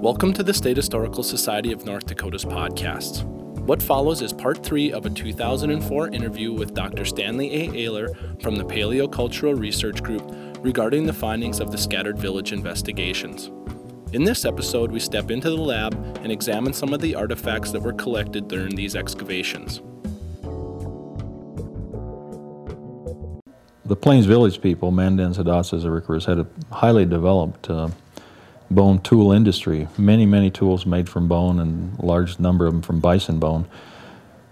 Welcome to the State Historical Society of North Dakota's podcast. What follows is part three of a 2004 interview with Dr. Stanley A. Ahler from the Paleocultural Research Group regarding the findings of the Scattered Village investigations. In this episode, we step into the lab and examine some of the artifacts that were collected during these excavations. The Plains Village people, Mandans, Hidatsas, Arikaras, had a highly developed uh, bone tool industry. Many, many tools made from bone and a large number of them from bison bone.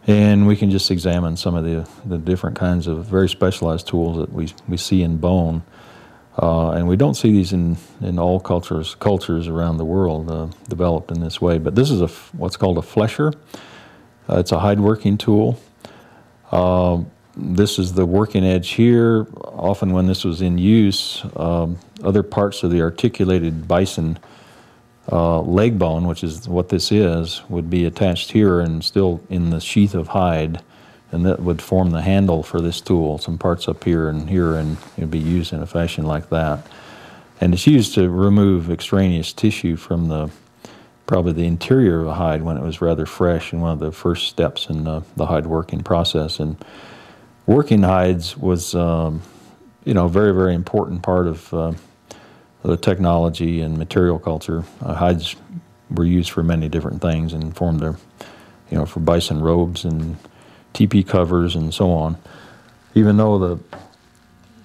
And we can just examine some of the, the different kinds of very specialized tools that we, we see in bone. Uh, and we don't see these in, in all cultures cultures around the world uh, developed in this way. But this is a what's called a flesher. Uh, it's a hide working tool. This is the working edge here. Often, when this was in use, um, other parts of the articulated bison uh, leg bone, which is what this is, would be attached here and still in the sheath of hide, and that would form the handle for this tool. Some parts up here and here, and it'd be used in a fashion like that. And it's used to remove extraneous tissue from the probably the interior of a hide when it was rather fresh and one of the first steps in the, the hide working process. And working hides was, um, you know, a very, very important part of uh, the technology and material culture. Uh, hides were used for many different things and formed their, you know, for bison robes and teepee covers and so on. Even though the,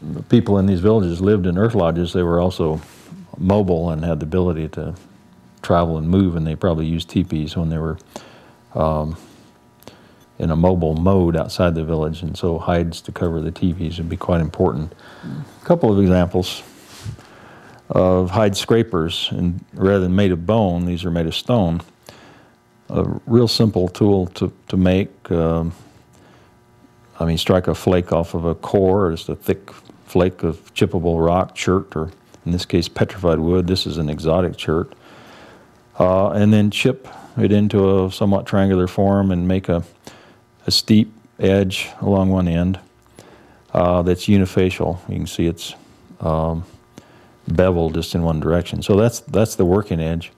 the people in these villages lived in earth lodges, they were also mobile and had the ability to travel and move, and they probably used teepees when they were um, in a mobile mode outside the village, and so hides to cover the teepees would be quite important. A couple of examples of hide scrapers, and rather than made of bone, these are made of stone. A real simple tool to, to make. Um, I mean, strike a flake off of a core, or just a thick flake of chippable rock, chert, or in this case, petrified wood. This is an exotic chert. Uh, and then chip it into a somewhat triangular form and make a a steep edge along one end uh, that's unifacial. You can see it's um, beveled just in one direction. So that's that's the working edge.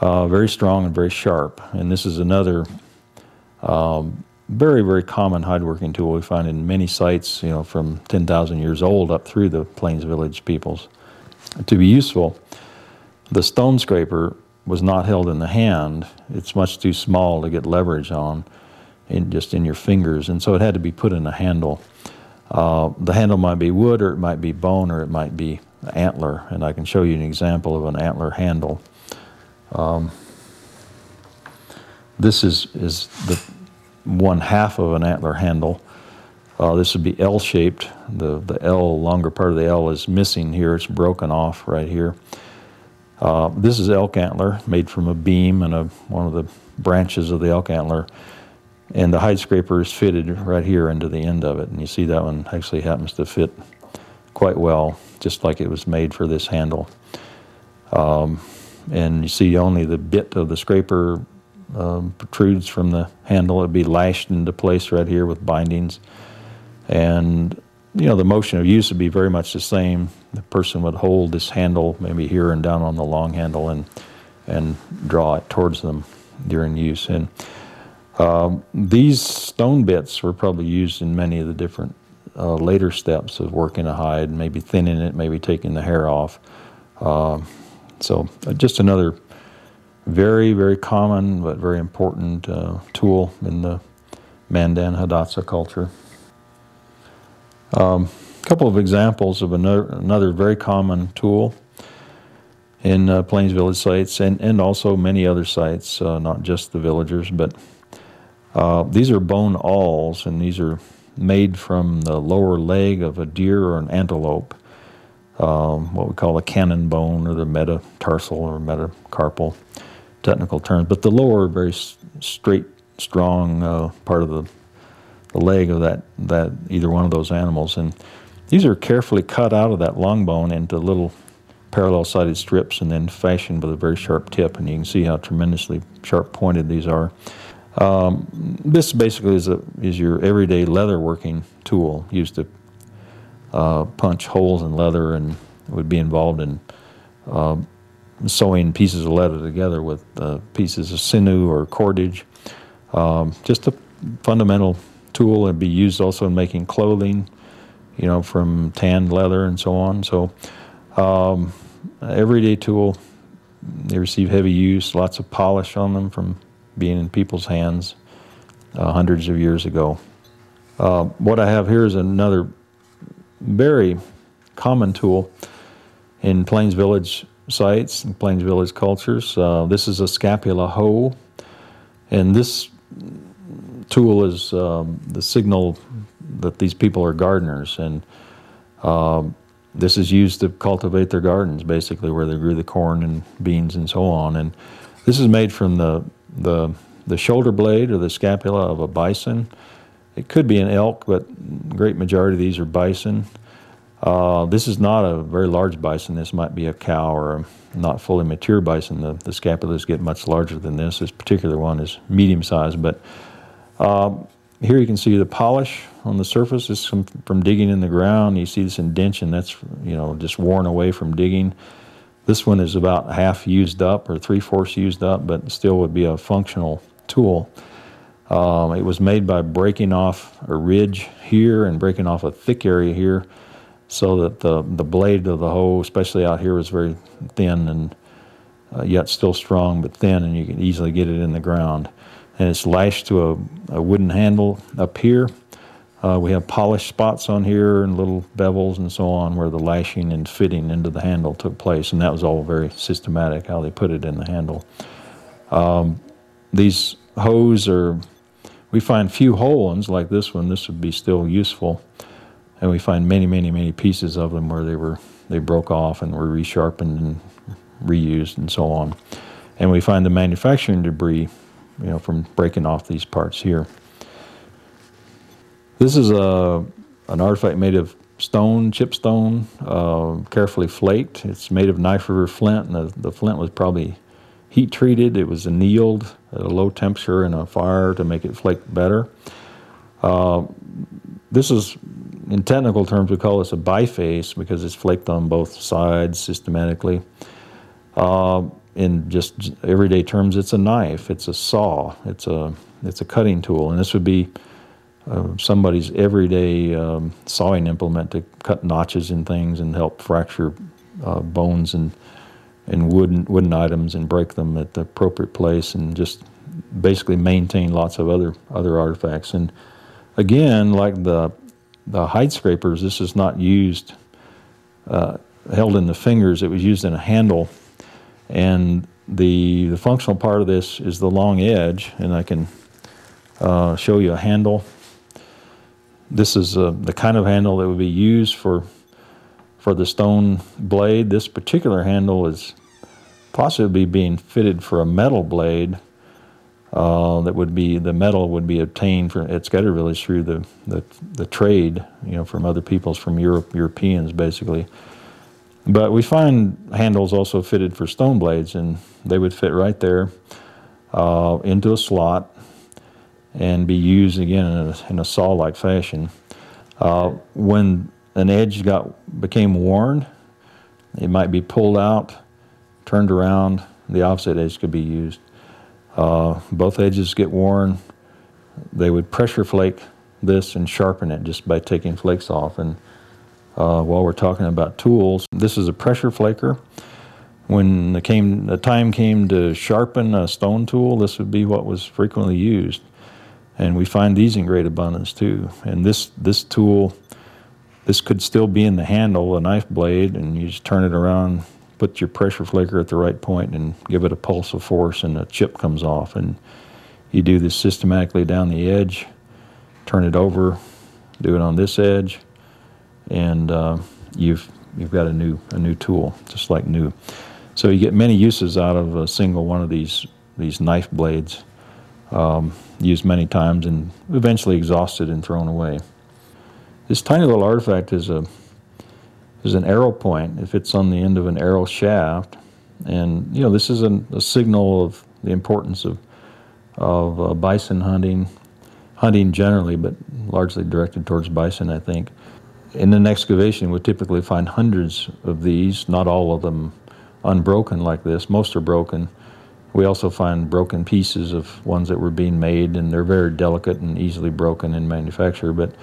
Uh, very strong and very sharp. And this is another um, very very common hide working tool we find in many sites. You know, from 10,000 years old up through the Plains Village peoples. To be useful, the stone scraper was not held in the hand. It's much too small to get leverage on in just in your fingers, and so it had to be put in a handle. Uh, the handle might be wood, or it might be bone, or it might be antler, and I can show you an example of an antler handle. Um, this is is the one half of an antler handle. Uh, this would be L-shaped. The the L longer part of the L is missing here. It's broken off right here. Uh, this is elk antler made from a beam and a, one of the branches of the elk antler and the hide scraper is fitted right here into the end of it. And you see that one actually happens to fit quite well, just like it was made for this handle. Um, and you see only the bit of the scraper um, protrudes from the handle. It'd be lashed into place right here with bindings. And, you know, the motion of use would be very much the same. The person would hold this handle maybe here and down on the long handle and, and draw it towards them during use. And um, these stone bits were probably used in many of the different uh, later steps of working a hide, maybe thinning it, maybe taking the hair off. Uh, so just another very, very common but very important uh, tool in the Mandan Hidatsa culture. A um, couple of examples of another, another very common tool in uh, Plains Village sites and, and also many other sites, uh, not just the villagers, but uh, these are bone awls, and these are made from the lower leg of a deer or an antelope, um, what we call a cannon bone or the metatarsal or metacarpal technical terms. But the lower, very straight, strong uh, part of the, the leg of that, that either one of those animals. And these are carefully cut out of that long bone into little parallel sided strips and then fashioned with a very sharp tip. And you can see how tremendously sharp pointed these are. Um, this basically is, a, is your everyday leather working tool used to uh, punch holes in leather and would be involved in uh, sewing pieces of leather together with uh, pieces of sinew or cordage. Um, just a fundamental tool and be used also in making clothing, you know, from tanned leather and so on. So, um, everyday tool. They receive heavy use, lots of polish on them from being in people's hands uh, hundreds of years ago. Uh, what I have here is another very common tool in Plains Village sites and Plains Village cultures. Uh, this is a scapula hoe, and this tool is um, the signal that these people are gardeners, and um, this is used to cultivate their gardens, basically where they grew the corn and beans and so on. And this is made from the the the shoulder blade or the scapula of a bison. It could be an elk, but great majority of these are bison. Uh, this is not a very large bison. This might be a cow or a not fully mature bison. The, the scapulas get much larger than this. This particular one is medium sized, but uh, here you can see the polish on the surface. This is from, from digging in the ground. You see this indention that's you know just worn away from digging. This one is about half used up or three fourths used up, but still would be a functional tool. Um, it was made by breaking off a ridge here and breaking off a thick area here so that the, the blade of the hoe, especially out here, was very thin and uh, yet still strong but thin, and you can easily get it in the ground. And it's lashed to a, a wooden handle up here. Uh, we have polished spots on here and little bevels and so on where the lashing and fitting into the handle took place, and that was all very systematic how they put it in the handle. Um, these hoes are, we find few whole ones like this one. This would be still useful and we find many, many, many pieces of them where they were they broke off and were resharpened and reused and so on. And we find the manufacturing debris, you know, from breaking off these parts here. This is a an artifact made of stone, chip stone, uh, carefully flaked. It's made of knife river flint, and the, the flint was probably heat treated. It was annealed at a low temperature in a fire to make it flake better. Uh, this is in technical terms, we call this a biface because it's flaked on both sides systematically. Uh, in just everyday terms, it's a knife, it's a saw, it's a it's a cutting tool, and this would be uh, somebody's everyday um, sawing implement to cut notches in things and help fracture uh, bones and and wooden wooden items and break them at the appropriate place and just basically maintain lots of other other artifacts. And again, like the the hide scrapers, this is not used uh, held in the fingers. It was used in a handle, and the the functional part of this is the long edge, and I can uh, show you a handle. This is uh, the kind of handle that would be used for for the stone blade. This particular handle is possibly being fitted for a metal blade uh, that would be the metal would be obtained from at Scattered Village through the, the, the trade, you know, from other peoples, from Europe, Europeans basically. But we find handles also fitted for stone blades, and they would fit right there uh, into a slot and be used again in a, in a saw-like fashion. Uh, when an edge got became worn, it might be pulled out, turned around. The opposite edge could be used. Uh, both edges get worn. They would pressure flake this and sharpen it just by taking flakes off. And uh, while we're talking about tools, this is a pressure flaker. When the, came, the time came to sharpen a stone tool, this would be what was frequently used. And we find these in great abundance too. And this, this tool, this could still be in the handle, a knife blade, and you just turn it around put your pressure flaker at the right point and give it a pulse of force and a chip comes off. And you do this systematically down the edge turn it over do it on this edge and uh, you've you've got a new a new tool just like new. So you get many uses out of a single one of these these knife blades um, used many times and eventually exhausted and thrown away this tiny little artifact is a is an arrow point if it's on the end of an arrow shaft. And, you know, this is a, signal of the importance of, of uh, bison hunting, hunting generally, but largely directed towards bison, I think. In an excavation, we typically find hundreds of these, not all of them unbroken like this. Most are broken. We also find broken pieces of ones that were being made, and they're very delicate and easily broken in manufacture. But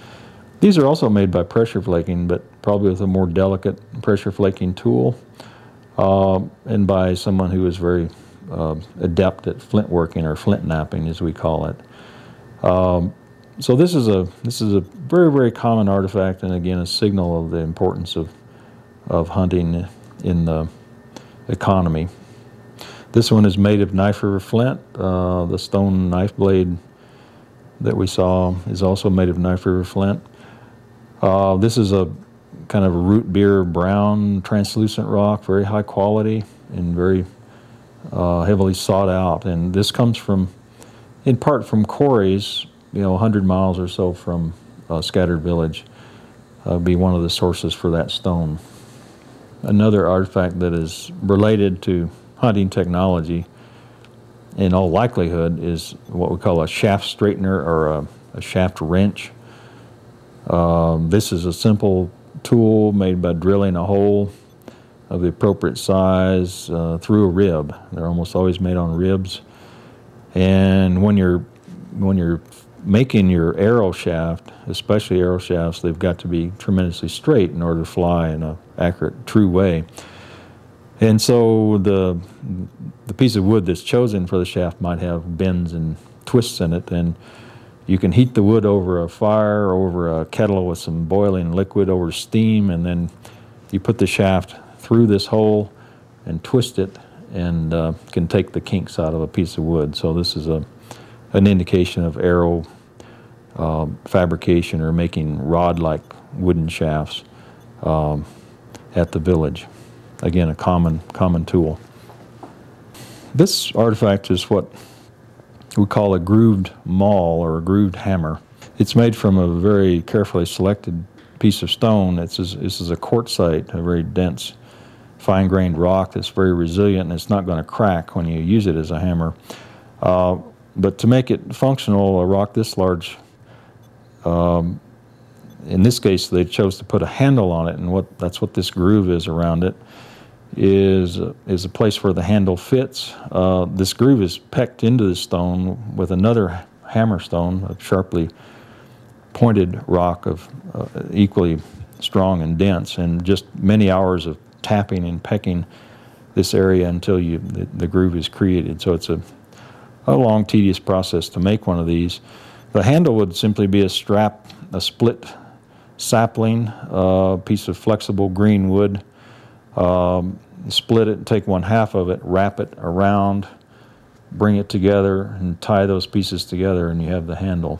these are also made by pressure flaking, but probably with a more delicate pressure flaking tool, uh, and by someone who is very uh, adept at flint working or flint knapping, as we call it. Um, so this is a this is a very very common artifact, and again a signal of the importance of of hunting in the economy. This one is made of knife river flint. Uh, the stone knife blade that we saw is also made of knife river flint. Uh, this is a kind of a root beer brown translucent rock, very high quality and very uh, heavily sought out. And this comes from, in part from quarries, you know, 100 miles or so from uh, Scattered Village, uh, be one of the sources for that stone. Another artifact that is related to hunting technology, in all likelihood, is what we call a shaft straightener or a, a shaft wrench. Um, this is a simple tool made by drilling a hole of the appropriate size uh, through a rib. They're almost always made on ribs. And when you're when you're making your arrow shaft, especially arrow shafts, they've got to be tremendously straight in order to fly in an accurate, true way. And so the the piece of wood that's chosen for the shaft might have bends and twists in it, and you can heat the wood over a fire, over a kettle with some boiling liquid over steam, and then you put the shaft through this hole and twist it, and uh, can take the kinks out of a piece of wood. So this is a an indication of arrow uh, fabrication or making rod-like wooden shafts um, at the village. Again, a common common tool. This artifact is what we call a grooved maul or a grooved hammer. It's made from a very carefully selected piece of stone. It's, this is a quartzite, a very dense, fine grained rock that's very resilient and it's not going to crack when you use it as a hammer. Uh, but to make it functional, a rock this large, um, in this case, they chose to put a handle on it, and what that's what this groove is around it is is a place where the handle fits. Uh, this groove is pecked into the stone with another hammer stone, a sharply pointed rock of uh, equally strong and dense, and just many hours of tapping and pecking this area until you the, the groove is created. So it's a a long, tedious process to make one of these. The handle would simply be a strap, a split sapling, a piece of flexible green wood um, split it, and take one half of it, wrap it around, bring it together, and tie those pieces together, and you have the handle.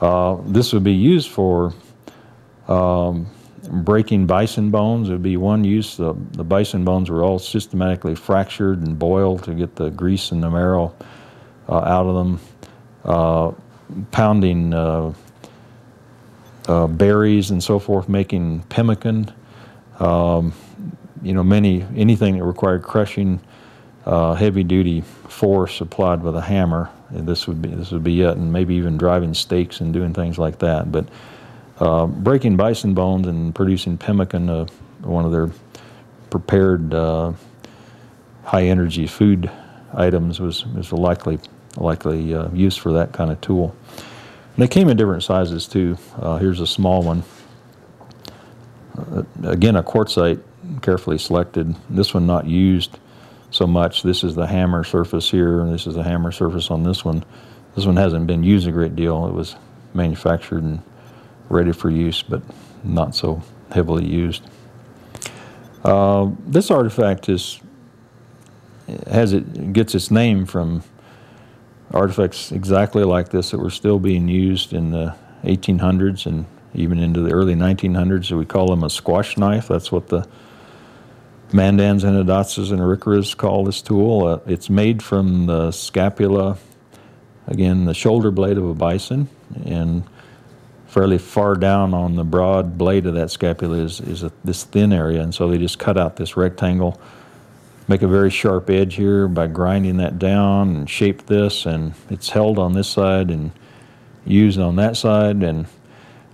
Uh, this would be used for um, breaking bison bones. It would be one use. The, the bison bones were all systematically fractured and boiled to get the grease and the marrow uh, out of them. Uh, pounding uh, uh, berries and so forth, making pemmican. Um, you know, many anything that required crushing uh, heavy-duty force applied with a hammer. This would be this would be it, and maybe even driving stakes and doing things like that. But uh, breaking bison bones and producing pemmican, uh, one of their prepared uh, high-energy food items, was was a likely likely uh, use for that kind of tool. And they came in different sizes too. Uh, here's a small one. again, a quartzite carefully selected. This one not used so much. This is the hammer surface here, and this is the hammer surface on this one. This one hasn't been used a great deal. It was manufactured and ready for use, but not so heavily used. Uh, this artifact is has it gets its name from artifacts exactly like this that were still being used in the 1800s and even into the early 1900s. We call them a squash knife. That's what the Mandans and Hidatsas and Arikaras call this tool. Uh, it's made from the scapula, again, the shoulder blade of a bison, and fairly far down on the broad blade of that scapula is, is a, this thin area, and so they just cut out this rectangle, make a very sharp edge here by grinding that down and shape this, and it's held on this side and used on that side, and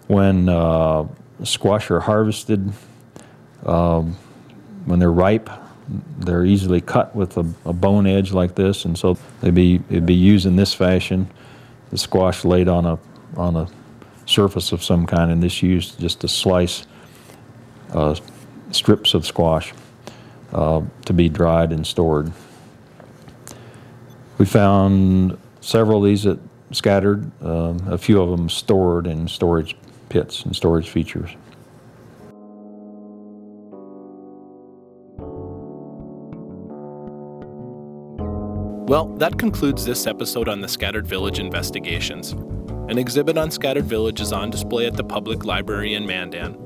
when uh, squash are harvested, um, when they're ripe, they're easily cut with a, a bone edge like this, and so they'd be it'd be used in this fashion. The squash laid on a on a surface of some kind, and this used just to slice uh, strips of squash uh, to be dried and stored. We found several of these that scattered, um, a few of them stored in storage pits and storage features. Well, that concludes this episode on the Scattered Village investigations. An exhibit on Scattered Village is on display at the Public Library in Mandan.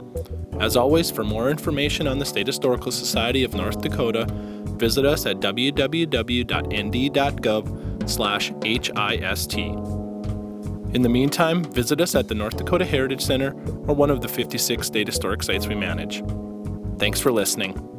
As always, for more information on the State Historical Society of North Dakota, visit us at www.nd.gov/hist. In the meantime, visit us at the North Dakota Heritage Center or one of the 56 state historic sites we manage. Thanks for listening.